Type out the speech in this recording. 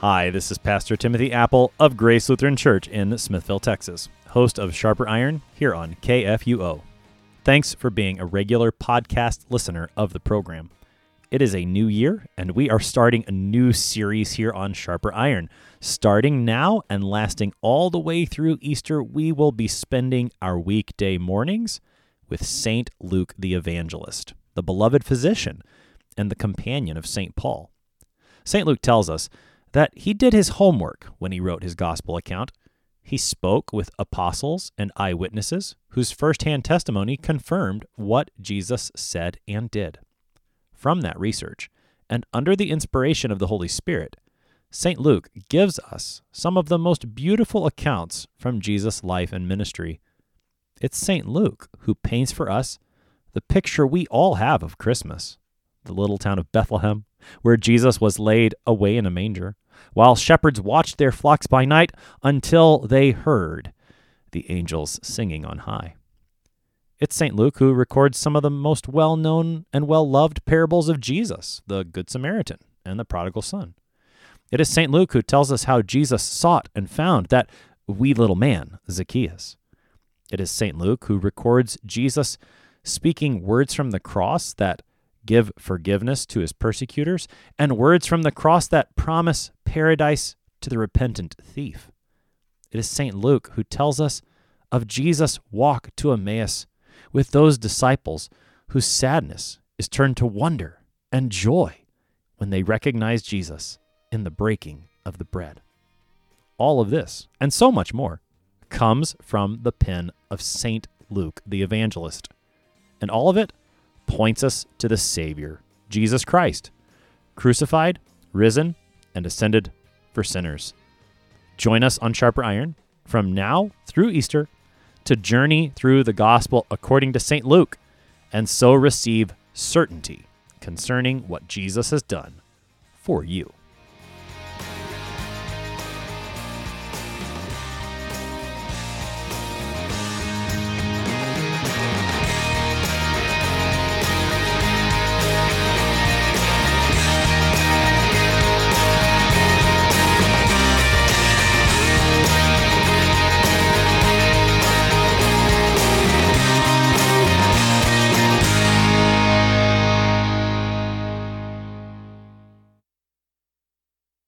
Hi, this is Pastor Timothy Appel of Grace Lutheran Church in Smithville, Texas, host of Sharper Iron here on KFUO. Thanks for being a regular podcast listener of the program. It is a new year, and we are starting a new series here on Sharper Iron. Starting now and lasting all the way through Easter, we will be spending our weekday mornings with St. Luke the Evangelist, the beloved physician and the companion of St. Paul. St. Luke tells us that he did his homework when he wrote his gospel account. He spoke with apostles and eyewitnesses whose firsthand testimony confirmed what Jesus said and did. From that research, and under the inspiration of the Holy Spirit, St. Luke gives us some of the most beautiful accounts from Jesus' life and ministry. It's St. Luke who paints for us the picture we all have of Christmas the little town of Bethlehem, where Jesus was laid away in a manger, while shepherds watched their flocks by night until they heard the angels singing on high. It's St. Luke who records some of the most well known and well loved parables of Jesus, the Good Samaritan and the prodigal son. It is St. Luke who tells us how Jesus sought and found that wee little man, Zacchaeus. It is St. Luke who records Jesus speaking words from the cross that give forgiveness to his persecutors, and words from the cross that promise paradise to the repentant thief. It is St. Luke who tells us of Jesus' walk to Emmaus with those disciples whose sadness is turned to wonder and joy when they recognize Jesus in the breaking of the bread. All of this, and so much more, comes from the pen of St. Luke the evangelist. And all of it points us to the Savior, Jesus Christ, crucified, risen, and ascended for sinners. Join us on Sharper Iron from now through Easter to journey through the gospel according to St. Luke and so receive certainty concerning what Jesus has done for you.